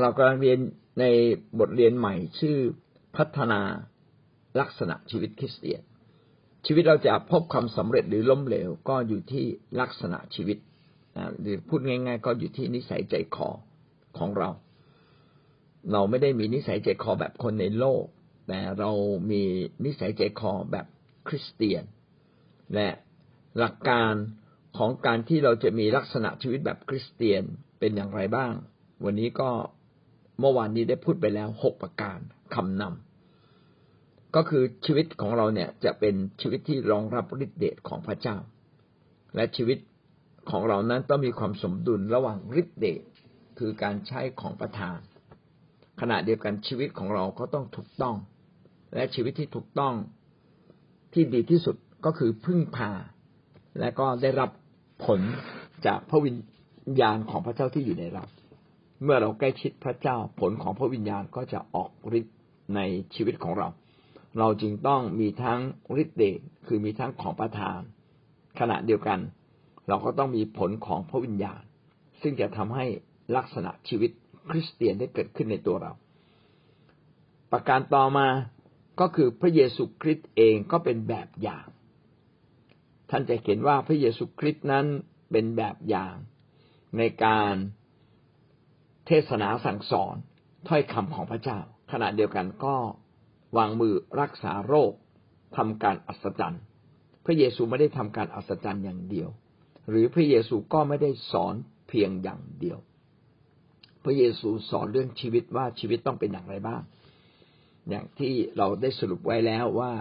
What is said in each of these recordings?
เรากำลังเรียนในบทเรียนใหม่ชื่อพัฒนาลักษณะชีวิตคริสเตียน ชีวิตเราจะพบความสำเร็จหรือล้มเหลวก็อยู่ที่ลักษณะชีวิตหรือพูดง่าย ๆ ก็อยู่ที่นิสัยใจคอของเรา เราไม่ได้มีนิสัยใจคอแบบคนในโลก แต่เรามีนิสัยใจคอแบบคริสเตียน และหลักการของการที่เราจะมีลักษณะชีวิตแบบคริสเตียนเป็นอย่างไรบ้าง วันนี้ก็ เมื่อวานนี้ได้พูดไปแล้วหกประการคำนำก็คือชีวิตของเราเนี่ยจะเป็นชีวิตที่รองรับฤทธิเดชของพระเจ้า และชีวิตของเรานั้นต้องมีความสมดุลระหว่างฤทธิเดชคือการใช้ของประทาน ขณะเดียวกันชีวิตของเราก็ต้องถูกต้อง และชีวิตที่ถูกต้องที่ดีที่สุดก็คือพึ่งพา และก็ได้รับผลจากพระวิญญาณของพระเจ้าที่อยู่ในเรา เมื่อเราใกล้ชิดพระเจ้าผลของพระวิญญาณก็จะออกฤทธิ์ในชีวิตของเรา เราจึงต้องมีทั้งฤทธิ์เดชคือมีทั้งของประทาน ขณะเดียวกัน เราก็ต้องมีผลของพระวิญญาณ ซึ่งจะทำให้ลักษณะชีวิตคริสเตียนได้เกิดขึ้นในตัวเรา ประการต่อมาก็คือพระเยซูคริสต์เองก็เป็นแบบอย่าง ท่านจะเห็นว่าพระเยซูคริสต์นั้นเป็นแบบอย่างในการ เทศนาสั่งสอนถ้อยคำของพระเจ้า ขณะเดียวกันก็วางมือรักษาโรคทำการอัศจรรย์พระเยซูไม่ได้ทำการอัศจรรย์อย่างเดียว หรือพระเยซูก็ไม่ได้สอนเพียงอย่างเดียว พระเยซูสอนเรื่องชีวิตว่าชีวิตต้องเป็นอย่างไรบ้าง อย่างที่เราได้สรุปไว้แล้วว่า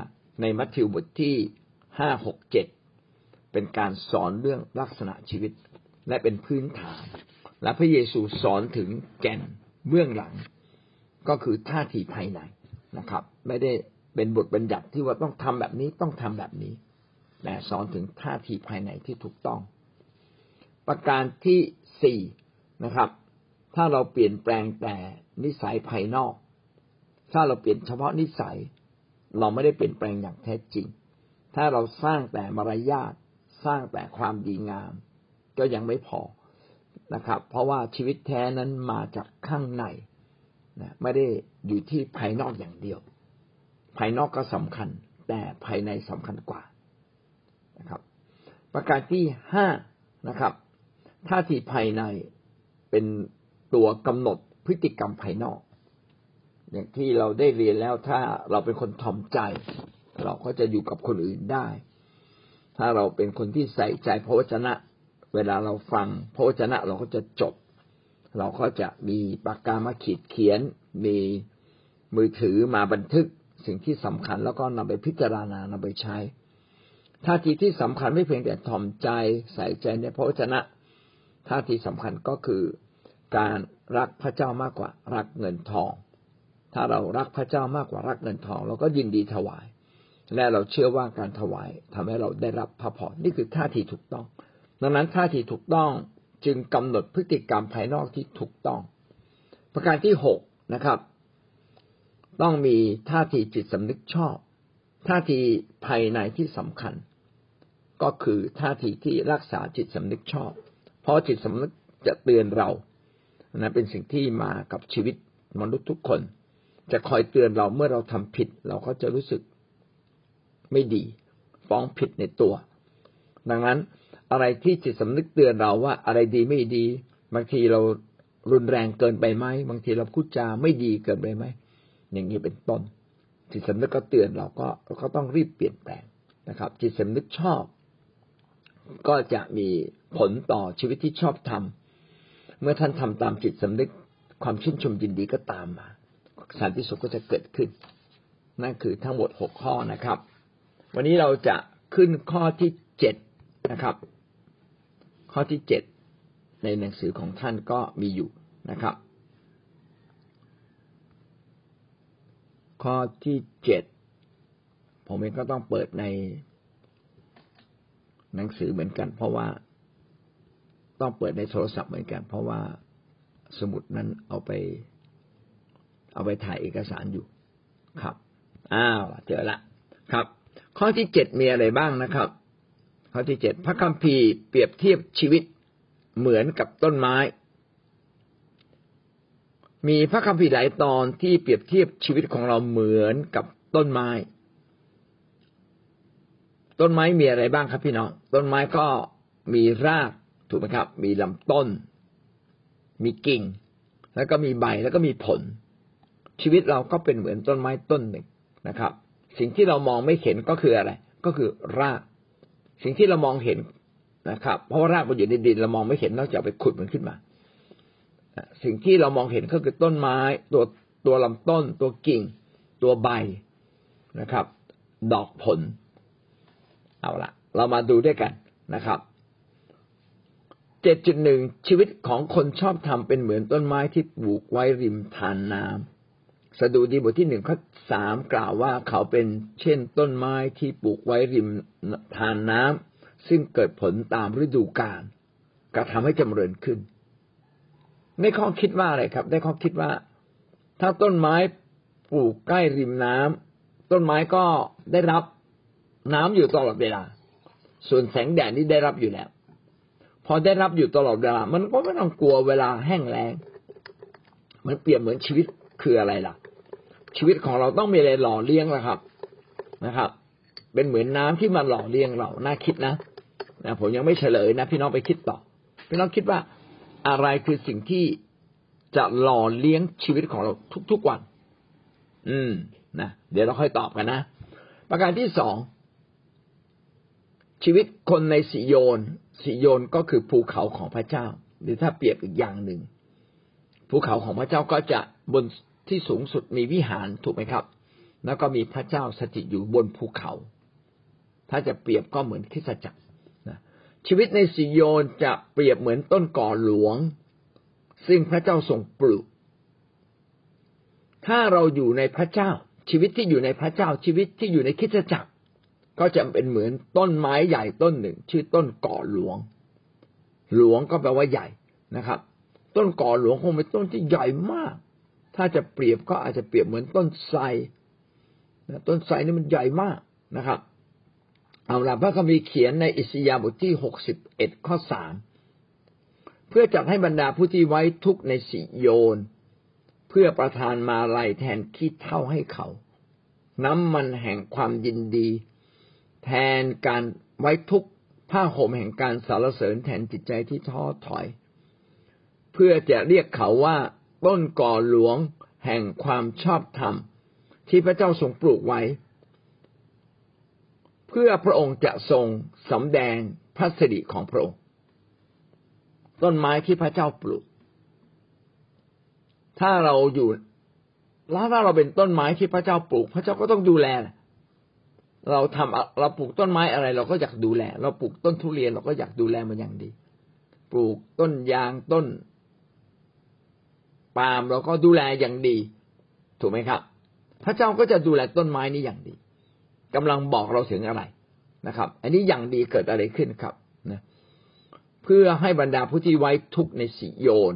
ในมัทธิวบทที่ห้าหกเจ็ดเป็นการสอนเรื่องลักษณะชีวิตและเป็นพื้นฐาน และพระเยซูสอนถึงแก่นเบื้องหลัง ก็คือท่าทีภายในนะครับ ไม่ได้เป็นบทบัญญัติที่ว่าต้องทำแบบนี้ต้องทำแบบนี้ แต่สอนถึงท่าทีภายในที่ถูกต้อง ประการที่สี่นะครับ ถ้าเราเปลี่ยนแปลงแต่นิสัยภายนอก ถ้าเราเปลี่ยนเฉพาะนิสัย เราไม่ได้เปลี่ยนแปลงอย่างแท้จริง ถ้าเราสร้างแต่มารยาทสร้างแต่ความดีงาม ก็ยังไม่พอ นะครับ เพราะว่าชีวิตแท้นั้นมาจากข้างในนะไม่ได้อยู่ที่ภายนอกอย่างเดียว ภายนอกก็สำคัญ แต่ภายในสำคัญกว่านะครับ ประการที่ห้านะครับท่าทีภายในเป็นตัวกำหนดพฤติกรรมภายนอก อย่างที่เราได้เรียนแล้วถ้าเราเป็นคนทอมใจ เราก็จะอยู่กับคนอื่นได้ ถ้าเราเป็นคนที่ใส่ใจพระวจนะ เวลาเราฟังพระวจนะเราก็จะจดเราก็จะมีปากกามาขีดเขียน มีมือถือมาบันทึกสิ่งที่สำคัญแล้วก็นำไปพิจารณานำไปใช้ท่าทีที่สำคัญไม่เพียงแต่ถ่อมใจใส่ใจในพระวจนะท่าทีสำคัญก็คือการรักพระเจ้ามากกว่ารักเงินทอง ถ้าเรารักพระเจ้ามากกว่ารักเงินทอง เราก็ยินดีถวาย และเราเชื่อว่าการถวายทำให้เราได้รับพระพรนี่คือท่าทีถูกต้อง ดังนั้นท่าทีถูกต้องจึงกำหนดพฤติกรรมภายนอกที่ถูกต้อง ประการที่หกนะครับ ต้องมีท่าทีจิตสำนึกชอบ ท่าทีภายในที่สำคัญ ก็คือท่าทีที่รักษาจิตสำนึกชอบ เพราะจิตสำนึกจะเตือนเรานะเป็นสิ่งที่มากับชีวิตมนุษย์ทุกคน จะคอยเตือนเราเมื่อเราทำผิด เราก็จะรู้สึกไม่ดี ฟ้องผิดในตัว ดังนั้น อะไรที่จิตสำนึกเตือนเราว่าอะไรดีไม่ดี บางทีเรารุนแรงเกินไปไหมบางทีเราพูดจาไม่ดีเกินไปไหมอย่างนี้เป็นต้น จิตสำนึกก็เตือนเราก็เราก็ต้องรีบเปลี่ยนแปลงนะครับ จิตสำนึกชอบ ก็จะมีผลต่อชีวิตที่ชอบทำเมื่อท่านทำตามจิตสำนึกความชื่นชมยินดีก็ตามมาสันติสุขก็จะเกิดขึ้น นั่นคือทั้งหมดหกข้อนะครับ วันนี้เราจะขึ้นข้อที่เจ็ดนะครับ ข้อที่เจ็ดในหนังสือของท่านก็มีอยู่นะครับ ข้อที่เจ็ดผมเองก็ต้องเปิดในหนังสือเหมือนกัน เพราะว่าต้องเปิดในโทรศัพท์เหมือนกัน เพราะว่าสมุดนั้นเอาไป เอาไปถ่ายเอกสารอยู่ครับ อ้าวเจอละครับ ข้อที่เจ็ดมีอะไรบ้างนะครับ ข้อที่เจ็ดพระคัมภีร์เปรียบเทียบชีวิตเหมือนกับต้นไม้ มีพระคัมภีร์หลายตอนที่เปรียบเทียบชีวิตของเราเหมือนกับต้นไม้ ต้นไม้มีอะไรบ้างครับพี่น้องต้นไม้ก็มีรากถูกไหมครับ มีลำต้น มีกิ่ง แล้วก็มีใบแล้วก็มีผล ชีวิตเราก็เป็นเหมือนต้นไม้ต้นหนึ่งนะครับ สิ่งที่เรามองไม่เห็นก็คืออะไร ก็คือราก สิ่งที่เรามองเห็นนะครับ เพราะว่ารากมันอยู่ในดินเรามองไม่เห็นนอกจากไปขุดมันขึ้นมา สิ่งที่เรามองเห็นก็คือต้นไม้ ตัวตัวลำต้น ตัวกิ่ง ตัวใบนะครับ ดอกผล เอาละเรามาดูด้วยกันนะครับเจ็ดจุดหนึ่งชีวิตของคนชอบทำเป็นเหมือนต้นไม้ที่ปลูกไว้ริมทานน้ำ สดุดีบทที่หนึ่งข้อสามกล่าวว่าเขาเป็นเช่นต้นไม้ที่ปลูกไว้ริมทานน้ำซึ่งเกิดผลตามฤดูกาลกระทำให้จำเริญขึ้น ได้ข้อคิดว่าอะไรครับ ได้ข้อคิดว่า ถ้าต้นไม้ปลูกใกล้ริมน้ำต้นไม้ก็ได้รับน้ำอยู่ตลอดเวลา ส่วนแสงแดดนี่ได้รับอยู่แล้ว พอได้รับอยู่ตลอดเวลา มันก็ไม่ต้องกลัวเวลาแห้งแล้งมันเปรียบเหมือนชีวิตคืออะไรล่ะ ชีวิตของเราต้องมีอะไรหล่อเลี้ยงละครับนะครับ เป็นเหมือนน้ำที่มันหล่อเลี้ยงเราน่าคิดนะนะผมยังไม่เฉลยนะ พี่น้องไปคิดต่อพี่น้องคิดว่าอะไรคือสิ่งที่จะหล่อเลี้ยงชีวิตของเราทุกๆวัน อืมนะเดี๋ยวเราค่อยตอบกันนะ ประการที่สองชีวิตคนในสิโยนสิโยนก็คือภูเขาของพระเจ้า หรือถ้าเปรียบอีกอย่างหนึ่งภูเขาของพระเจ้าก็จะบน ที่สูงสุดมีวิหารถูกไหมครับ แล้วก็มีพระเจ้าสถิตอยู่บนภูเขา ถ้าจะเปรียบก็เหมือนคริสตจักรชีวิตในสิโยนจะเปรียบเหมือนต้นก่อหลวง ซึ่งพระเจ้าทรงปลูก ถ้าเราอยู่ในพระเจ้า ชีวิตที่อยู่ในพระเจ้าชีวิตที่อยู่ในคิดจักร ก็จะเป็นเหมือนต้นไม้ใหญ่ต้นหนึ่ง ชื่อต้นก่อหลวง หลวงก็แปลว่าใหญ่นะครับ ต้นก่อหลวงคงเป็นต้นที่ใหญ่มาก ถ้าจะเปรียบก็อาจจะเปรียบเหมือนต้นไทรต้นไทรนี่มันใหญ่มากนะครับ เอาละพระคัมภีร์เขียนในอิสยาห์บทที่หกสิบเอ็ดข้อสามเพื่อจัดให้บรรดาผู้ที่ไว้ทุกในสิโยน เพื่อประทานมาลัยแทนขี้เท่าให้เขา น้ำมันแห่งความยินดี แทนการไว้ทุกผ้าห่มแห่งการสารเสริญแทนจิตใจที่ท้อถอย เพื่อจะเรียกเขาว่า ต้นก่อหลวงแห่งความชอบธรรม ที่พระเจ้าทรงปลูกไว้ เพื่อพระองค์จะทรงสำแดงพระสิริของพระองค์ ต้นไม้ที่พระเจ้าปลูก ถ้าเราอยู่แล้วถ้าเราเป็นต้นไม้ที่พระเจ้าปลูก พระเจ้าก็ต้องดูแล เราทำเราปลูกต้นไม้อะไร เราก็อยากดูแล เราปลูกต้นทุเรียนเราก็อยากดูแลมันอย่างดี ปลูกต้นยางต้น ปาล์มเราก็ดูแลอย่างดี ถูกไหมครับ พระเจ้าก็จะดูแลต้นไม้นี้อย่างดีกำลังบอกเราถึงอะไรนะครับ อันนี้อย่างดีเกิดอะไรขึ้นครับนะเพื่อให้บรรดาผู้ที่ไว้ทุกในสิโยน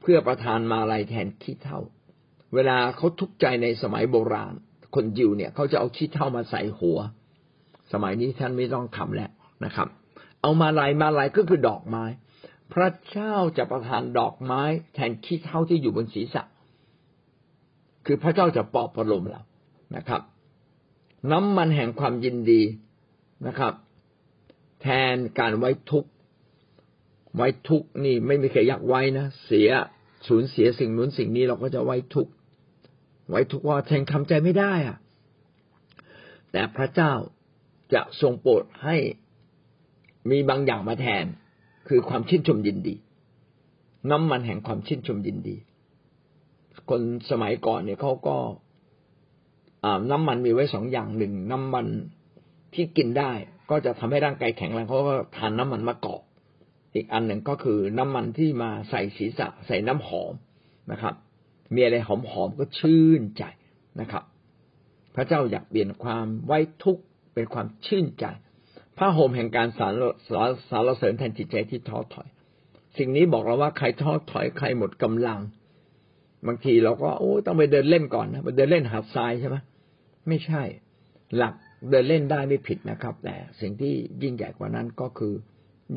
เพื่อประทานมาลัยแทนขี้เท่า เวลาเขาทุกข์ใจในสมัยโบราณ คนยิวเนี่ยเขาจะเอาขี้เท่ามาใส่หัว สมัยนี้ท่านไม่ต้องทำแล้วนะครับ เอามาลัยมาลัยก็คือดอกไม้ พระเจ้าจะประทานดอกไม้แทนขี้เท่าที่อยู่บนศีรษะ คือพระเจ้าจะปลอบประโลมเรานะครับ น้ำมันแห่งความยินดีนะครับ แทนการไว้ทุกข์ไว้ทุกข์นี่ไม่มีใครอยากไว้นะเสียสูญเสียสิ่งนู้นสิ่งนี้เราก็จะไว้ทุกข์ไว้ทุกข์ว่าแทงทำใจไม่ได้อะแต่พระเจ้าจะทรงโปรดให้มีบางอย่างมาแทน คือความชื่นชมยินดี น้ำมันแห่งความชื่นชมยินดี คนสมัยก่อนเนี่ยเขาก็น้ำมันมีไว้สองอย่างหนึ่งน้ำมันที่กินได้ ก็จะทำให้ร่างกายแข็งแรงเขาก็ทานน้ำมันมะกอกอีกอันหนึ่งก็คือน้ำมันที่มาใส่ศีรษะ ใส่น้ำหอมนะครับ มีอะไรหอมๆก็ชื่นใจนะครับ พระเจ้าอยากเปลี่ยนความไว้ทุกข์เป็นความชื่นใจ ผ้าห่มแห่งการสารสารเสริญแทนจิตใจที่ท้อถอย สิ่งนี้บอกเราว่าใครท้อถอยใครหมดกำลัง บางทีเราก็โอ้ต้องไปเดินเล่นก่อนนะไปเดินเล่นหาดทรายใช่ไหมไม่ใช่ หลักเดินเล่นได้ไม่ผิดนะครับ แต่สิ่งที่ยิ่งใหญ่กว่านั้นก็คือ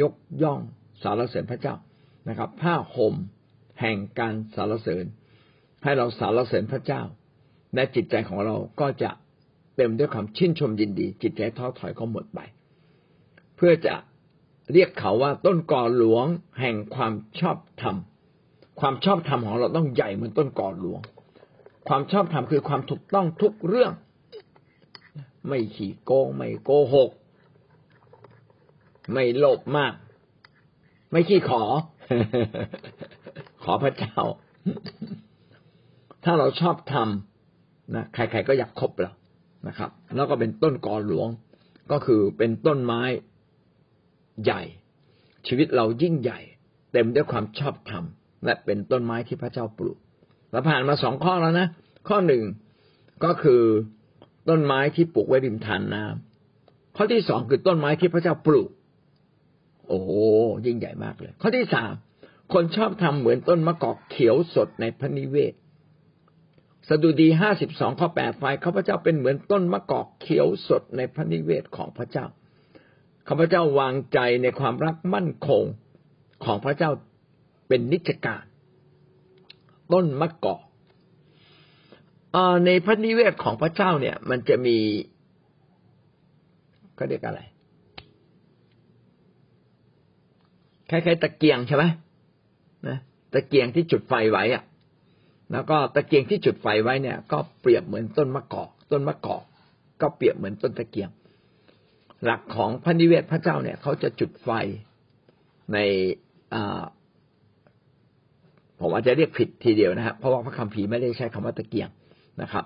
ยกย่องสารเสริญพระเจ้านะครับ ผ้าห่มแห่งการสารเสริญ ให้เราสารเสริญพระเจ้า และจิตใจของเราก็จะเต็มด้วยความชื่นชมยินดี จิตใจท้อถอยก็หมดไป เพื่อจะเรียกเขาว่าต้นกอหลวงแห่งความชอบธรรม ความชอบธรรมของเราต้องใหญ่เหมือนต้นกอหลวง ความชอบธรรมคือความถูกต้องทุกเรื่อง ไม่ขี่โกง ไม่โกหก ไม่โลภมาก ไม่ขี้ขอ ขอพระเจ้า ถ้าเราชอบทำนะใครๆก็อยากคบเรานะครับ แล้วก็เป็นต้นกอหลวงก็คือเป็นต้นไม้ ใหญ่ ชีวิตเรายิ่งใหญ่ เต็มด้วยความชอบธรรมและเป็นต้นไม้ที่พระเจ้าปลูกเราผ่านมาสองข้อแล้วนะข้อหนึ่งก็คือต้นไม้ที่ปลูกไว้ริมทานน้ำข้อที่สองคือต้นไม้ที่พระเจ้าปลูก โอ้ยิ่งใหญ่มากเลย ข้อที่สามคนชอบทำเหมือนต้นมะกอกเขียวสดในพระนิเวศ สดุดีห้าสิบสองข้อแปดฝ่ายข้าพเจ้าเป็นเหมือนต้นมะกอกเขียวสดในพระนิเวศของพระเจ้า ข้าพเจ้าวางใจในความรักมั่นคงของพระเจ้าเป็นนิจการ ต้นมะกอกในพระนิเวศของพระเจ้าเนี่ย มันจะมีก็เรียกอะไรคล้ายๆตะเกียงใช่ไหมนะตะเกียงที่จุดไฟไว้อะแล้วก็ตะเกียงที่จุดไฟไว้เนี่ย ก็เปรียบเหมือนต้นมะกอก ต้นมะกอก ก็เปรียบเหมือนต้นตะเกียง หลักของพระนิเวศพระเจ้าเนี่ยเขาจะจุดไฟในผมอาจจะเรียกผิดทีเดียวนะครับเพราะว่าพระคัมภีร์ไม่ได้ใช้คำว่าตะเกียงนะครับ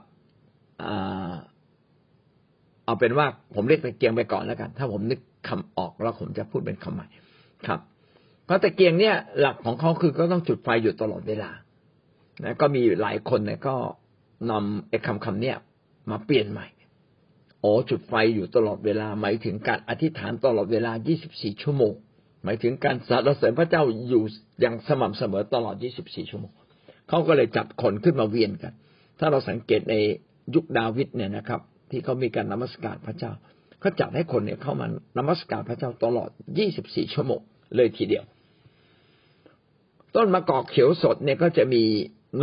เอาเป็นว่าผมเรียกตะเกียงไปก่อนแล้วกัน ถ้าผมนึกคำออกแล้วผมจะพูดเป็นคำใหม่ครับเพราะตะเกียงเนี่ยหลักของเขาคือก็ต้องจุดไฟอยู่ตลอดเวลานะก็มีหลายคนเนี่ยก็นำไอ้คำคำเนี้ยมาเปลี่ยนใหม่ อ๋อจุดไฟอยู่ตลอดเวลา หมายถึงการอธิษฐานตลอดเวลา 24 ชั่วโมง หมายถึงการสรรเสริญพระเจ้าอยู่อย่างสม่ำเสมอตลอด 24 ชั่วโมงเขาก็เลยจับคนขึ้นมาเวียนกัน ถ้าเราสังเกตในยุคดาวิดเนี่ยนะครับ ที่เขามีการนมัสการพระเจ้าเขาจัดให้คนเนี่ยเข้ามานมัสการพระเจ้าตลอด 24 ชั่วโมงเลยทีเดียว ต้นมะกอกเขียวสดเนี่ยก็จะมี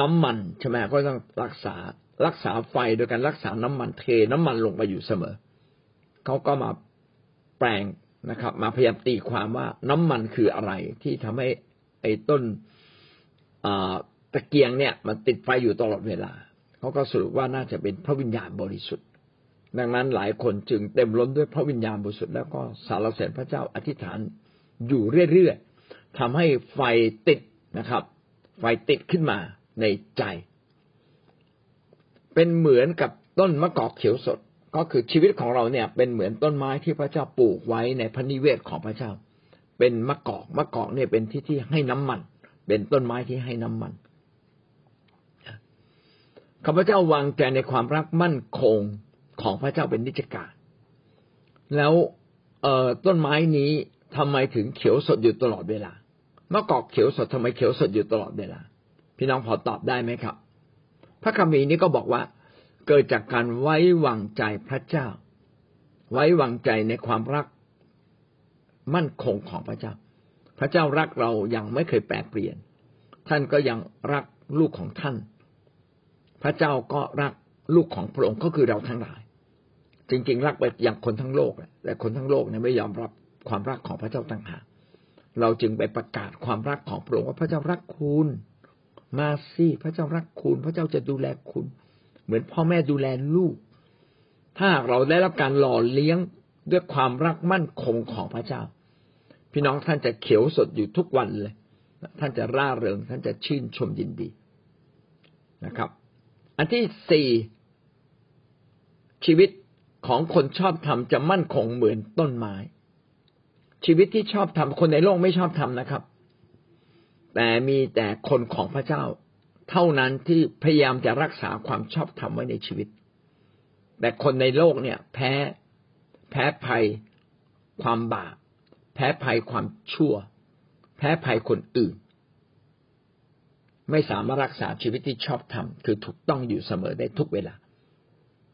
น้ำมันใช่ไหมก็ต้องรักษา รักษาไฟโดยการรักษาน้ำมันเทน้ำมันลงไปอยู่เสมอ เขาก็มาแปลงนะครับ มาพยายามตีความว่าน้ำมันคืออะไรที่ทำให้ไอ้ต้นตะเกียงเนี่ย มันติดไฟอยู่ตลอดเวลา เขาก็สรุปว่าน่าจะเป็นพระวิญญาณบริสุทธิ์ ดังนั้นหลายคนจึงเต็มล้นด้วยพระวิญญาณบริสุทธิ์แล้วก็สารเสด็จพระเจ้าอธิษฐานอยู่เรื่อยๆทำให้ไฟติดนะครับ ไฟติดขึ้นมาในใจ เป็นเหมือนกับต้นมะกอกเขียวสด ก็คือชีวิตของเราเนี่ยเป็นเหมือนต้นไม้ที่พระเจ้าปลูกไว้ในพระนิเวศของพระเจ้า เป็นมะกอกมะกอกเนี่ยเป็นที่ที่ให้น้ำมัน เป็นต้นไม้ที่ให้น้ำมันข้าพเจ้าวางใจในความรักมั่นคงของพระเจ้าเป็นนิจการ แล้วเอ่อต้นไม้นี้ทำไมถึงเขียวสดอยู่ตลอดเวลามะกอกเขียวสดทำไมเขียวสดอยู่ตลอดเวลา พี่น้องพอตอบได้ไหมครับ พระคัมภีร์นี้ก็บอกว่า เกิดจากการไว้วางใจพระเจ้า ไว้วางใจในความรักมั่นคงของพระเจ้า พระเจ้ารักเราอย่างไม่เคยแปรเปลี่ยน ท่านก็ยังรักลูกของท่าน พระเจ้าก็รักลูกของพระองค์ก็คือเราทั้งหลาย จริงๆ รักไปอย่างคนทั้งโลกแต่คนทั้งโลกเนี่ยไม่ยอมรับความรักของพระเจ้าต่างหากเราจึงไปประกาศความรักของพระองค์ว่าพระเจ้ารักคุณ มาสิพระเจ้ารักคุณ พระเจ้าจะดูแลคุณ เหมือนพ่อแม่ดูแลลูก ถ้าเราได้รับการหล่อเลี้ยงด้วยความรักมั่นคงของพระเจ้า พี่น้องท่านจะเขียวสดอยู่ทุกวันเลย ท่านจะร่าเริง ท่านจะชื่นชมยินดีนะครับ อันที่สี่ชีวิตของคนชอบทำจะมั่นคงเหมือนต้นไม้ ชีวิตที่ชอบทำคนในโลกไม่ชอบทำนะครับ แต่มีแต่คนของพระเจ้า เท่านั้นที่พยายามจะรักษาความชอบธรรมไว้ในชีวิต แต่คนในโลกเนี่ย แพ้ แพ้ภัย ความบาปแพ้ภัยความชั่ว แพ้ภัยคนอื่น ไม่สามารถรักษาชีวิตที่ชอบธรรมคือถูกต้องอยู่เสมอได้ทุกเวลา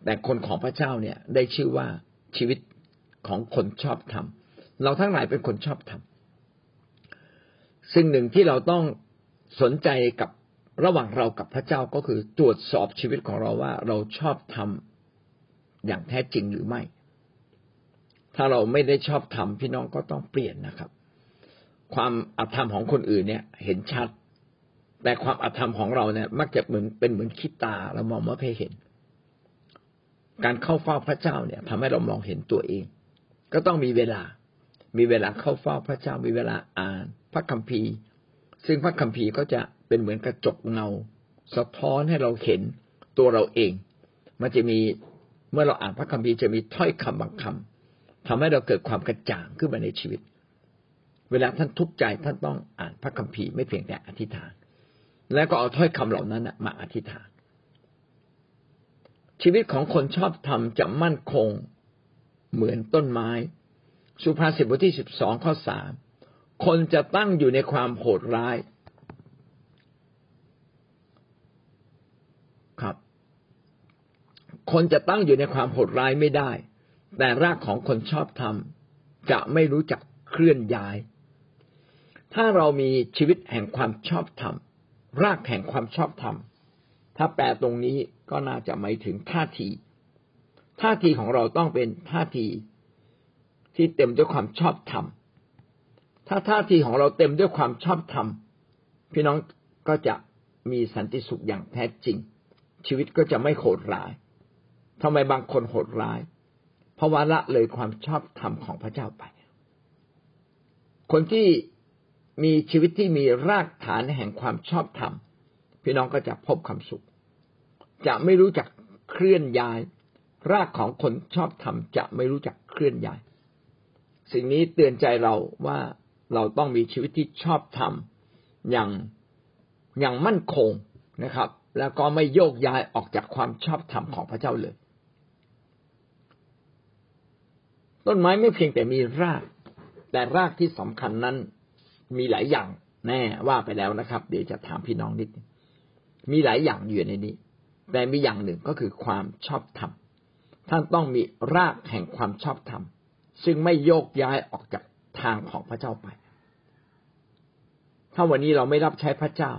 แต่คนของพระเจ้าเนี่ย ได้ชื่อว่าชีวิตของคนชอบธรรมเราทั้งหลายเป็นคนชอบธรรม สิ่งหนึ่งที่เราต้องสนใจกับระหว่างเรากับพระเจ้าก็คือตรวจสอบชีวิตของเราว่าเราชอบทำอย่างแท้จริงหรือไม่ ถ้าเราไม่ได้ชอบทำพี่น้องก็ต้องเปลี่ยนนะครับ ความอธรรมของคนอื่นเนี่ย เห็นชัด แต่ความอธรรมของเราเนี่ย มักจะเหมือนเป็นเหมือนขี้ตาเรามองไม่เห็น การเข้าเฝ้าพระเจ้าเนี่ยทำให้เรามองเห็นตัวเอง ก็ต้องมีเวลา มีเวลาเข้าเฝ้าพระเจ้ามีเวลาอ่าน พระคัมภีร์ ซึ่งพระคัมภีร์ก็จะเป็นเหมือนกระจกเงา สะท้อนให้เราเห็นตัวเราเอง มันจะมีเมื่อเราอ่านพระคัมภีร์จะมีถ้อยคำบางคำทำให้เราเกิดความกระจ่างขึ้นมาในชีวิต เวลาท่านทุกข์ใจท่านต้องอ่านพระคัมภีร์ไม่เพียงแต่อธิษฐาน แล้วก็เอาถ้อยคำเหล่านั้นมาอธิษฐาน ชีวิตของคนชอบธรรมจะมั่นคงเหมือนต้นไม้ สุภาษิตบทที่สิบสองข้อสาม คนจะตั้งอยู่ในความโหดร้ายครับ คนจะตั้งอยู่ในความโหดร้ายไม่ได้ แต่รากของคนชอบธรรมจะไม่รู้จักเคลื่อนย้าย ถ้าเรามีชีวิตแห่งความชอบธรรมรากแห่งความชอบธรรมถ้าแปลตรงนี้ก็น่าจะหมายถึงท่าที ท่าทีของเราต้องเป็นท่าทีที่เต็มด้วยความชอบธรรม ถ้าท่าทีของเราเต็มด้วยความชอบธรรมพี่น้องก็จะมีสันติสุขอย่างแท้จริง ชีวิตก็จะไม่โหดร้ายทำไมบางคนโหดร้าย เพราะว่าละเลยความชอบธรรมของพระเจ้าไป คนที่มีชีวิตที่มีรากฐานแห่งความชอบธรรมพี่น้องก็จะพบความสุข จะไม่รู้จักเคลื่อนย้าย รากของคนชอบธรรมจะไม่รู้จักเคลื่อนย้าย สิ่งนี้เตือนใจเราว่า เราต้องมีชีวิตที่ชอบธรรมอย่างอย่างมั่นคงนะครับ แล้วก็ไม่โยกย้ายออกจากความชอบธรรมของพระเจ้าเลย ต้นไม้ไม่เพียงแต่มีราก แต่รากที่สำคัญนั้นมีหลายอย่างแน่ว่าไปแล้วนะครับ เดี๋ยวจะถามพี่น้องนิดมีหลายอย่างอยู่ในนี้ แต่มีอย่างหนึ่งก็คือความชอบธรรมท่านต้องมีรากแห่งความชอบธรรมซึ่งไม่โยกย้ายออกจากทางของพระเจ้าไป ถ้าวันนี้เราไม่รับใช้พระเจ้า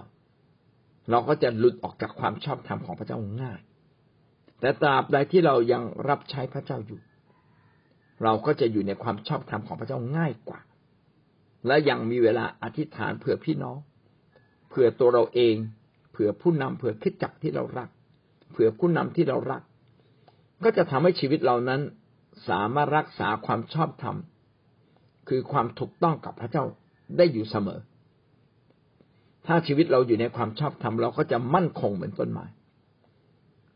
เราก็จะหลุดออกจากความชอบธรรมของพระเจ้าง่าย แต่ตราบใดที่เรายังรับใช้พระเจ้าอยู่ เราก็จะอยู่ในความชอบธรรมของพระเจ้าง่ายกว่า และยังมีเวลาอธิษฐานเผื่อพี่น้อง เผื่อตัวเราเอง เผื่อผู้นำเผื่อคิดจักที่เรารัก เผื่อผู้นำที่เรารัก ก็จะทำให้ชีวิตเรานั้นสามารถรักษาความชอบธรรม คือความถูกต้องกับพระเจ้าได้อยู่เสมอ ถ้าชีวิตเราอยู่ในความชอบธรรมเราก็จะมั่นคงเหมือนต้นไม้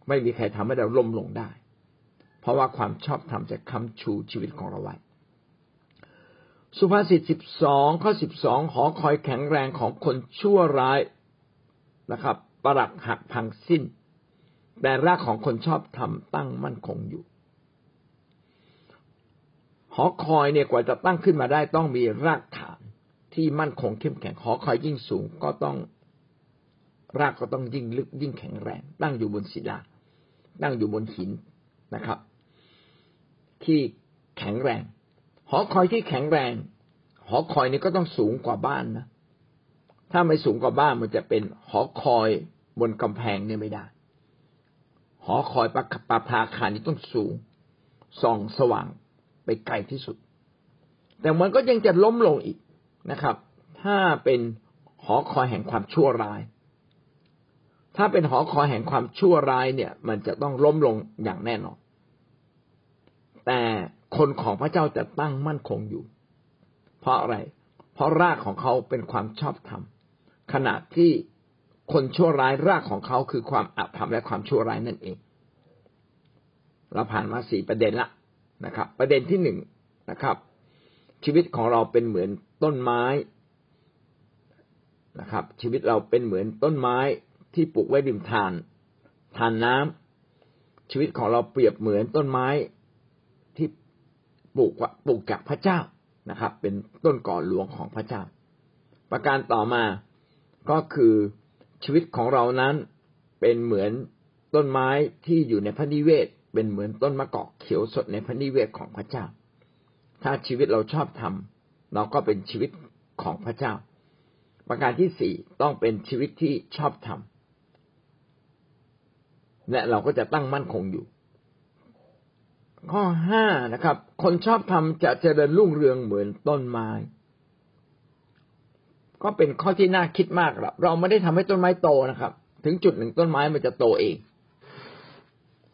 ไม่มีใครทำให้เราล้มลงได้ เพราะว่าความชอบธรรมจะค้ำชูชีวิตของเราไว้สุภาษิตสิบสองข้อสิบสองหอคอยแข็งแรงของคนชั่วร้ายนะครับ ประหลักหักพังสิ้น แต่รากของคนชอบธรรมตั้งมั่นคงอยู่ หอคอยเนี่ยกว่าจะตั้งขึ้นมาได้ต้องมีรากฐาน ที่มั่นคงเข้มแข็งหอคอยยิ่งสูงก็ต้องรากก็ต้องยิ่งลึกยิ่งแข็งแรง ตั้งอยู่บนศิลาตั้งอยู่บนหินนะครับ ที่แข็งแรง หอคอยที่แข็งแรง หอคอยนี้ก็ต้องสูงกว่าบ้านนะถ้าไม่สูงกว่าบ้านมันจะเป็นหอคอยบนกำแพงเนี่ยไม่ได้ หอคอยประปาภาคารนี้ต้องสูงส่องสว่างไปไกลที่สุด แต่มันก็ยังจะล้มลงอีก นะครับ ถ้าเป็นหอคอยแห่งความชั่วร้าย ถ้าเป็นหอคอยแห่งความชั่วร้ายเนี่ย มันจะต้องล้มลงอย่างแน่นอน แต่คนของพระเจ้าจะตั้งมั่นคงอยู่ เพราะอะไร เพราะรากของเขาเป็นความชอบธรรม ขณะที่คนชั่วร้ายรากของเขาคือความอธรรมและความชั่วร้ายนั่นเอง เราผ่านมาสี่ประเด็นละนะครับ ประเด็นที่หนึ่งนะครับ ชีวิตของเราเป็นเหมือนต้นไม้นะครับ ชีวิตเราเป็นเหมือนต้นไม้ที่ปลูกไว้ริมทานทานน้ำชีวิตของเราเปรียบเหมือนต้นไม้ที่ปลูกปลูกจากพระเจ้านะครับ เป็นต้นก่อหลวงของพระเจ้า ประการต่อมาก็คือชีวิตของเรานั้นเป็นเหมือนต้นไม้ที่อยู่ในพระนิเวศ เป็นเหมือนต้นมะกอกเขียวสดในพระนิเวศของพระเจ้า ถ้าชีวิตเราชอบทำเราก็เป็นชีวิตของพระเจ้า ประการที่สี่ต้องเป็นชีวิตที่ชอบธรรมและเราก็จะตั้งมั่นคงอยู่ ข้อห้านะครับ คนชอบทำจะเจริญรุ่งเรืองเหมือนต้นไม้ ก็เป็นข้อที่น่าคิดมากครับ เราไม่ได้ทำให้ต้นไม้โตนะครับ ถึงจุดหนึ่งต้นไม้มันจะโตเอง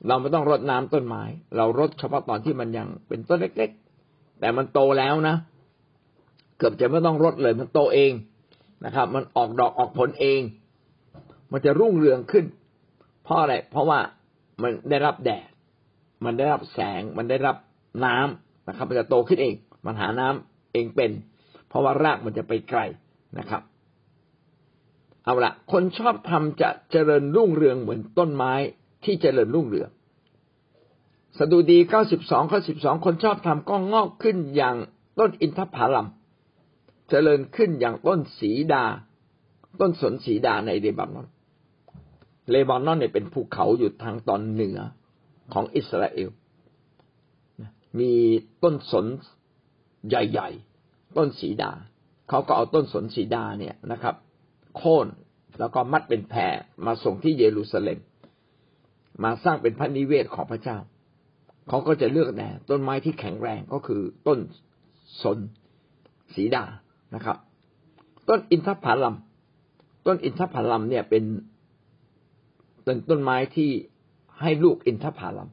เราไม่ต้องรดน้ำต้นไม้ เรารดเฉพาะตอนที่มันยังเป็นต้นเล็ก แต่มันโตแล้วนะ เกือบจะไม่ต้องรดเลยมันโตเองนะครับ มันออกดอกออกผลเอง มันจะรุ่งเรืองขึ้น เพราะอะไร เพราะว่ามันได้รับแดด มันได้รับแสง มันได้รับน้ำนะครับ มันจะโตขึ้นเอง มันหาน้ำเองเป็น เพราะว่ารากมันจะไปไกลนะครับ เอาละคนชอบทำจะเจริญรุ่งเรืองเหมือนต้นไม้ที่เจริญรุ่งเรือง สดุดีเก้าสิบสองข้อสิบสองคนชอบทำก็งอกขึ้นอย่างต้นอินทผลัม เจริญขึ้นอย่างต้นสีดา ต้นสนสีดาในเลบานอน เลบานอนเนี่ยเป็นภูเขาอยู่ทางตอนเหนือของอิสราเอล มีต้นสนใหญ่ ๆ ต้นสีดา เขาก็เอาต้นสนสีดาเนี่ยนะครับ โค่นแล้วก็มัดเป็นแพรมาส่งที่เยรูซาเล็ม มาสร้างเป็นพระนิเวศของพระเจ้า เขาก็จะเลือกแน่ต้นไม้ที่แข็งแรงก็คือต้นสนสีดานะครับ ต้นอินทผลัม ต้นอินทผลัมเนี่ยเป็นเป็นต้นไม้ที่ให้ลูกอินทผลัม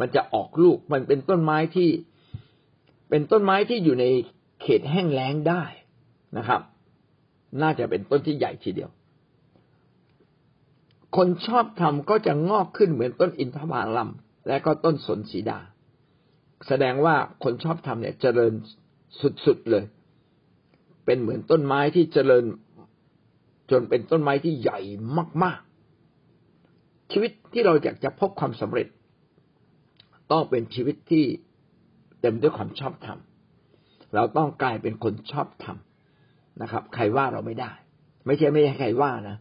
มันจะออกลูกมันเป็นต้นไม้ที่ เป็นต้นไม้ที่อยู่ในเขตแห้งแล้งได้นะครับ น่าจะเป็นต้นที่ใหญ่ทีเดียว คนชอบทำก็จะงอกขึ้นเหมือนต้นอินทผลัม และก็ต้นสนสีดา แสดงว่าคนชอบทำเนี่ยเจริญสุดๆเลย เป็นเหมือนต้นไม้ที่เจริญ จนเป็นต้นไม้ที่ใหญ่มาก ๆ ชีวิตที่เราอยากจะพบความสำเร็จ ต้องเป็นชีวิตที่เต็มด้วยความชอบธรรมเราต้องกลายเป็นคนชอบธรรมนะครับ ใครว่าเราไม่ได้ ไม่ใช่ไม่ใช่ใครว่านะ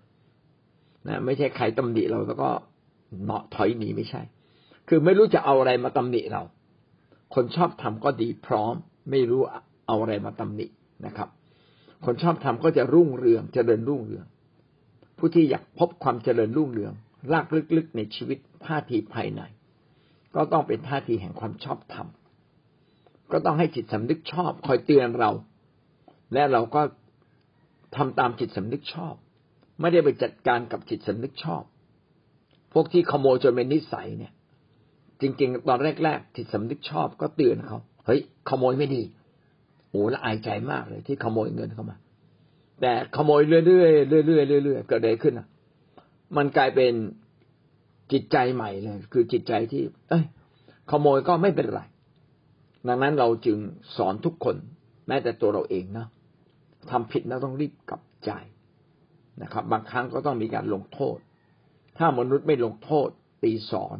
นะ ไม่ใช่ใครตำหนิเราแล้วก็เนาะถอยหนีไม่ใช่ คือไม่รู้จะเอาอะไรมาตำหนิเรา คนชอบทำก็ดีพร้อม ไม่รู้เอาอะไรมาตำหนินะครับ คนชอบทำก็จะรุ่งเรืองเจริญรุ่งเรือง ผู้ที่อยากพบความเจริญรุ่งเรืองรากลึกๆในชีวิตท่าทีภายใน ก็ต้องเป็นท่าทีแห่งความชอบธรรมก็ต้องให้จิตสำนึกชอบ คอยเตือนเรา และเราก็ทำตามจิตสำนึกชอบ ไม่ได้ไปจัดการกับจิตสำนึกชอบ พวกที่ขโมยจนเป็นนิสัยเนี่ย จริง ๆ ตอนแรกๆจิตสำนึกชอบก็เตือนเขาเฮ้ยขโมยไม่ดีโอ้ละอายใจมากเลย ที่ขโมยเงินเข้ามา แต่ขโมยเรื่อยๆเรื่อยๆเรื่อยๆเกิดอะไรขึ้นอะ มันกลายเป็นจิตใจใหม่เลย คือจิตใจที่ เอ้ย ขโมยก็ไม่เป็นไรดังนั้นเราจึงสอนทุกคน แม้แต่ตัวเราเองนะทำผิดแล้วต้องรีบกลับใจนะครับ บางครั้งก็ต้องมีการลงโทษ ถ้ามนุษย์ไม่ลงโทษตีสอน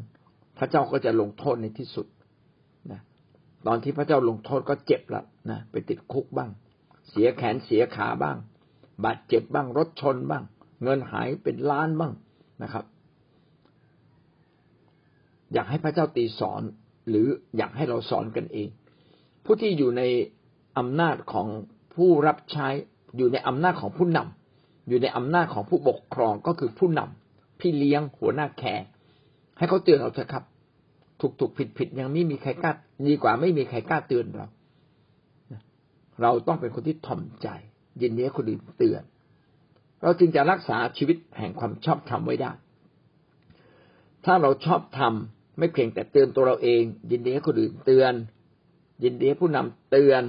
พระเจ้าก็จะลงโทษในที่สุดนะตอนที่พระเจ้าลงโทษก็เจ็บละนะไปติดคุกบ้าง เสียแขนเสียขาบ้าง บาดเจ็บบ้างรถชนบ้าง เงินหายเป็นล้านบ้างนะครับ อยากให้พระเจ้าตีสอนหรืออยากให้เราสอนกันเอง ผู้ที่อยู่ในอำนาจของผู้รับใช้อยู่ในอำนาจของผู้นำอยู่ในอำนาจของผู้ปกครองก็คือผู้นำพี่เลี้ยงหัวหน้าแคร์ ให้เขาเตือนเราเถอะครับ ถูกถูกผิดผิดยังไม่มีใครกล้าดีกว่าไม่มีใครกล้าเตือนเราเราต้องเป็นคนที่ถ่อมใจ ยินดีให้คนอื่นเตือน เราจึงจะรักษาชีวิตแห่งความชอบธรรมไว้ได้ ถ้าเราชอบธรรมไม่เพียงแต่เตือนตัวเราเอง ยินดีให้คนอื่นเตือน ยินดีให้ผู้นำเตือน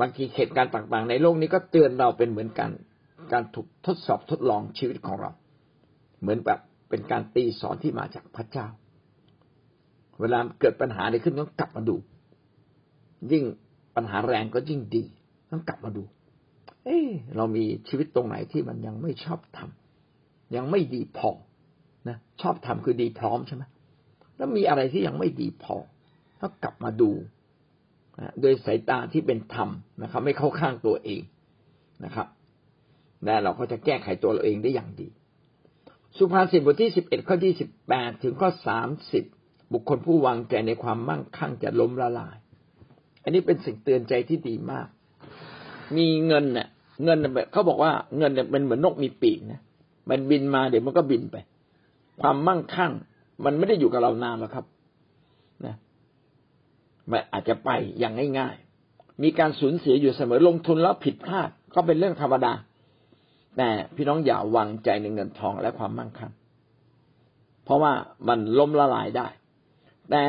บางทีเหตุการณ์ต่างๆ ในโลกนี้ก็เตือนเราเป็นเหมือนกัน การถูกทดสอบทดลองชีวิตของเรา เหมือนแบบ เป็นการตีสอนที่มาจากพระเจ้า เวลาเกิดปัญหาอะไรขึ้นต้องกลับมาดู ยิ่งปัญหาแรงก็ยิ่งดี ต้องกลับมาดู เอ้เรามีชีวิตตรงไหนที่มันยังไม่ชอบทำยังไม่ดีพอนะชอบทำคือดีพร้อมใช่ไหมแล้วมีอะไรที่ยังไม่ดีพอต้องกลับมาดูโดยสายตาที่เป็นธรรมนะครับ ไม่เข้าข้างตัวเองนะครับและเราก็จะแก้ไขตัวเราเองได้อย่างดี สุภาษิตบทที่สิบเอ็ดข้อที่สิบแปดถึงข้อสามสิบบุคคลผู้วางใจในความมั่งคั่งจะล้มละลาย อันนี้เป็นสิ่งเตือนใจที่ดีมาก มีเงินเนี่ยเงินเขาบอกว่าเงินเนี่ยมันเหมือนนกมีปีกนะมันบินมาเดี๋ยวมันก็บินไป ความมั่งคั่ง มันไม่ได้อยู่กับเรานานหรอกครับนะมันอาจจะไปอย่างง่ายๆมีการสูญเสียอยู่เสมอลงทุนแล้วผิดพลาดก็เป็นเรื่องธรรมดา แต่พี่น้องอย่าวางใจในเงินทองและความมั่งคั่ง เพราะว่ามันล้มละลายได้ แต่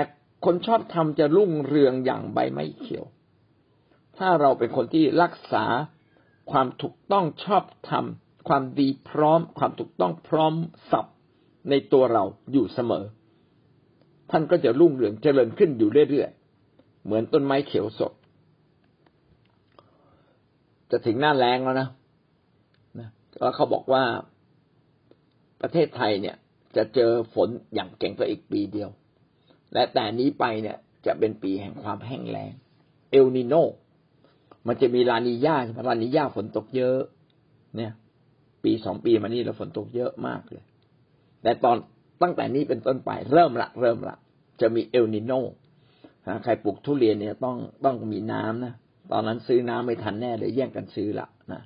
คนชอบทำจะรุ่งเรืองอย่างใบไม้เขียว ถ้าเราเป็นคนที่รักษาความถูกต้องชอบธรรม ความดีพร้อม ความถูกต้องพร้อมสับในตัวเราอยู่เสมอ ท่านก็จะรุ่งเรืองเจริญขึ้นอยู่เรื่อยๆ เหมือนต้นไม้เขียวสด จะถึงหน้าแรงแล้วนะนะ แล้วเขาบอกว่าประเทศไทยเนี่ย จะเจอฝนอย่างเก่งไปอีกปีเดียว และแต่นี้ไปเนี่ยจะเป็นปีแห่งความแห้งแล้งเอลนิโนมันจะมีลานิญาใช่ไหมลานิญาฝนตกเยอะ เนี่ย ปีสองปีมานี้เราฝนตกเยอะมากเลย แต่ตอนตั้งแต่นี้เป็นต้นไปเริ่มละเริ่มละ จะมีเอลนิโนใครปลูกทุเรียนเนี่ยต้องต้องมีน้ำนะตอนนั้นซื้อน้ำไม่ทันแน่เลยแย่งกันซื้อละนะ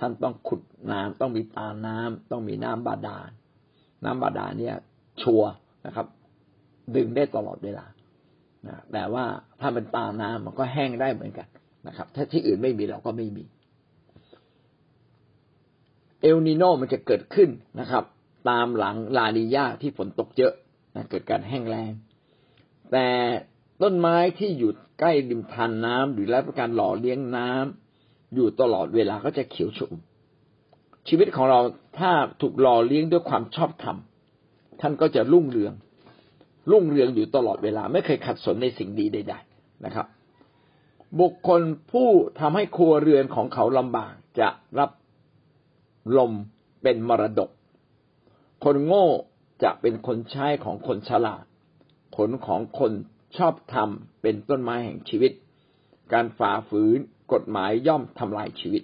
ท่านต้องขุดน้ำต้องมีตาน้ำต้องมีน้ำบาดาลน้ำบาดาลเนี่ย ชัวนะครับ ดึงได้ตลอดเวลานะแต่ว่าถ้าเป็นตาน้ำมันก็แห้งได้เหมือนกันนะครับ ถ้าที่อื่นไม่มีเราก็ไม่มี เอลนิโนมันจะเกิดขึ้นนะครับ ตามหลังลานียาที่ฝนตกเยอะนะเกิดการแห้งแล้งแต่ต้นไม้ที่อยู่ใกล้ริมทานน้ำหรือรับการหล่อเลี้ยงน้ำ อยู่ตลอดเวลาก็จะเขียวชุ่มชีวิตของเราถ้าถูกหล่อเลี้ยงด้วยความชอบธรรมท่านก็จะรุ่งเรือง รุ่งเรืองอยู่ตลอดเวลา ไม่เคยขัดสนในสิ่งดีใด ๆ นะครับ บุคคลผู้ทำให้ครัวเรือนของเขาลำบากจะรับลมเป็นมรดก คนโง่จะเป็นคนใช้ของคนฉลาด ผลของคนชอบทำเป็นต้นไม้แห่งชีวิต การฝ่าฝืน กฎหมายย่อมทำลายชีวิต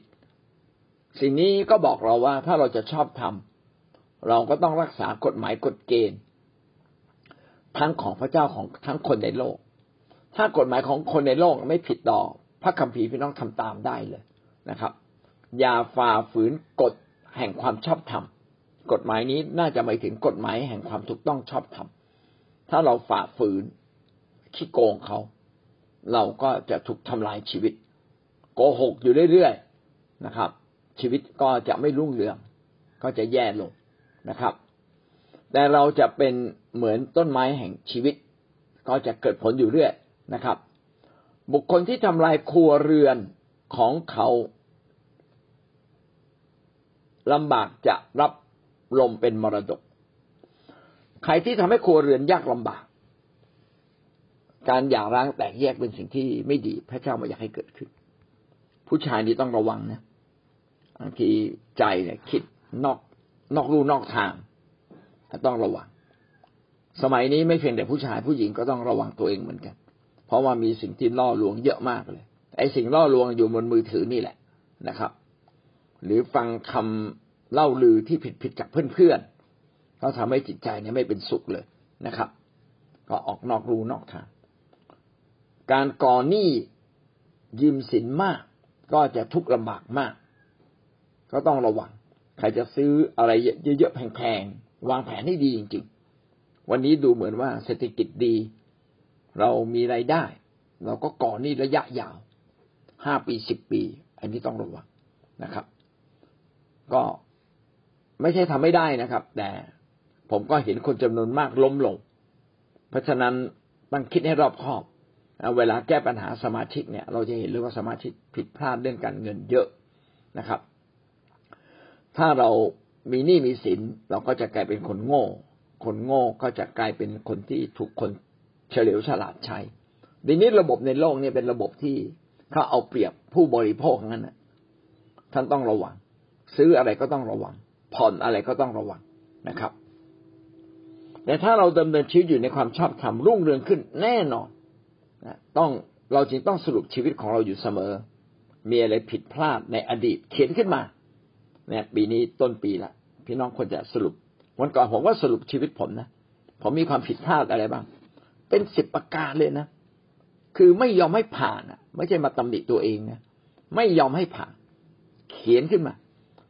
สิ่งนี้ก็บอกเราว่าถ้าเราจะชอบทำเราก็ต้องรักษากฎหมายกฎเกณฑ์ ทั้งของพระเจ้าของทั้งคนในโลก ถ้ากฎหมายของคนในโลกไม่ผิดต่อพระคัมภีร์พี่น้องทำตามได้เลยนะครับ อย่าฝ่าฝืนกฎแห่งความชอบธรรมกฎหมายนี้น่าจะหมายถึงกฎหมายแห่งความถูกต้องชอบธรรมถ้าเราฝ่าฝืนขี้โกงเขา เราก็จะถูกทำลายชีวิต โกหกอยู่เรื่อยๆนะครับ ชีวิตก็จะไม่รุ่งเรือง ก็จะแย่ลงนะครับ แต่เราจะเป็นเหมือนต้นไม้แห่งชีวิต ก็จะเกิดผลอยู่เรื่อยนะครับ บุคคลที่ทำลายครัวเรือนของเขาลำบากจะรับลมเป็นมรดก ใครที่ทำให้ครัวเรือนยากลำบาก การหย่าร้างแตกแยกเป็นสิ่งที่ไม่ดีพระเจ้าไม่อยากให้เกิดขึ้น ผู้ชายนี่ต้องระวังนะบางทีใจเนี่ย คิดนอกนอกรูนอกทางต้องระวัง สมัยนี้ไม่เพียงแต่ผู้ชายผู้หญิงก็ต้องระวังตัวเองเหมือนกัน เพราะว่ามีสิ่งที่ล่อลวงเยอะมากเลย ไอ้สิ่งล่อลวงอยู่บนมือถือนี่แหละนะครับ หรือฟังคำเล่าลือที่ผิดผิดจากเพื่อนๆเขาทำให้จิตใจเนี่ยไม่เป็นสุขเลยนะครับ ก็ออกนอกรูนอกทาง การก่อหนี้ยืมสินมาก ก็จะทุกข์ลำบากมาก ก็ต้องระวัง ใครจะซื้ออะไรเยอะๆแพงๆ วางแผนให้ดีจริง ๆ วันนี้ดูเหมือนว่าเศรษฐกิจดี เรามีไรายได้ เราก็ก่อหนี้ระยะยาวห้าปีสิบปี อันนี้ต้องระวังนะครับ ก็ไม่ใช่ทำไม่ได้นะครับ แต่ผมก็เห็นคนจำนวนมากล้มลง เพราะฉะนั้นต้องคิดให้รอบคอบ เวลาแก้ปัญหาสมาชิกเนี่ย เราจะเห็นเลยว่าสมาชิกผิดพลาดเรื่องการเงินเยอะนะครับ ถ้าเรามีหนี้มีสินเราก็จะกลายเป็นคนโง่ คนโง่ก็จะกลายเป็นคนที่ถูกคนเฉลียวฉลาดใช้ดีนี้ระบบในโลกนี้เป็นระบบที่เขาเอาเปรียบผู้บริโภคนั้นนะท่านต้องระวัง ซื้ออะไรก็ต้องระวัง ผ่อนอะไรก็ต้องระวังนะครับ แต่ถ้าเราดำเนินชีวิตอยู่ในความชอบธรรมรุ่งเรืองขึ้นแน่นอน ต้องเราจึงต้องสรุปชีวิตของเราอยู่เสมอ มีอะไรผิดพลาดในอดีตเขียนขึ้นมาเนี่ยปีนี้ต้นปีละพี่น้องควรจะสรุปวันก่อนผมว่าสรุปชีวิตผมนะผมมีความผิดพลาดอะไรบ้าง เป็นสิบประการเลยนะ คือไม่ยอมให้ผ่านอะ ไม่ใช่มาตำหนิตัวเองนะไม่ยอมให้ผ่าน เขียนขึ้นมา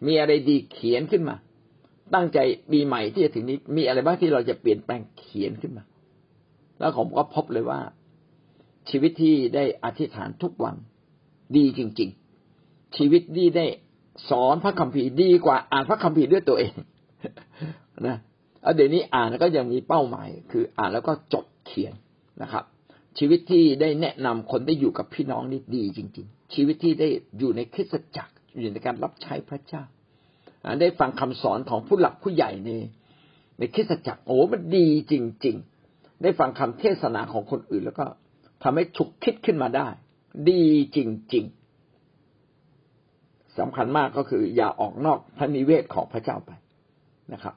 มีอะไรดีเขียนขึ้นมา ตั้งใจปีใหม่ที่จะถึงนี้ มีอะไรบ้างที่เราจะเปลี่ยนแปลงเขียนขึ้นมา แล้วผมก็พบเลยว่า ชีวิตที่ได้อธิษฐานทุกวันดีจริง ๆ ชีวิตที่ได้สอนพระคัมภีร์ดีกว่าอ่านพระคัมภีร์ด้วยตัวเองนะเดี๋ยวนี้อ่านก็ยังมีเป้าหมาย คืออ่านแล้วก็จดเขียนนะครับ ชีวิตที่ได้แนะนำคนได้อยู่กับพี่น้องนี่ดีจริง ๆ ชีวิตที่ได้อยู่ในคริสตจักรอยู่ในการรับใช้พระเจ้าได้ฟังคำสอนของผู้หลักผู้ใหญ่ในในคริสตจักรโอ้มันดีจริง ๆ ได้ฟังคำเทศนาของคนอื่นแล้วก็ ทำให้ฉุกคิดขึ้นมาได้ ดีจริง ๆสำคัญมากก็คือ อย่าออกนอกพระนิเวศของพระเจ้าไปนะครับ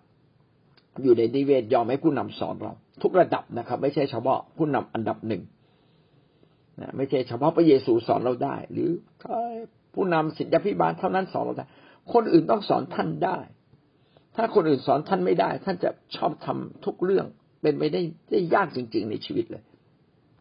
อยู่ในนิเวศยอมให้ผู้นำสอนเรา ทุกระดับนะครับ ไม่ใช่เฉพาะผู้นำอันดับหนึ่งนะไม่ใช่เฉพาะพระเยซูสอนเราได้ หรือผู้นำศิษยาพิบาลเท่านั้นสอนเราได้ คนอื่นต้องสอนท่านได้ ถ้าคนอื่นสอนท่านไม่ได้ ท่านจะชอบทำทุกเรื่องเป็นไปได้ได้ยากจริง ๆ ในชีวิตเลย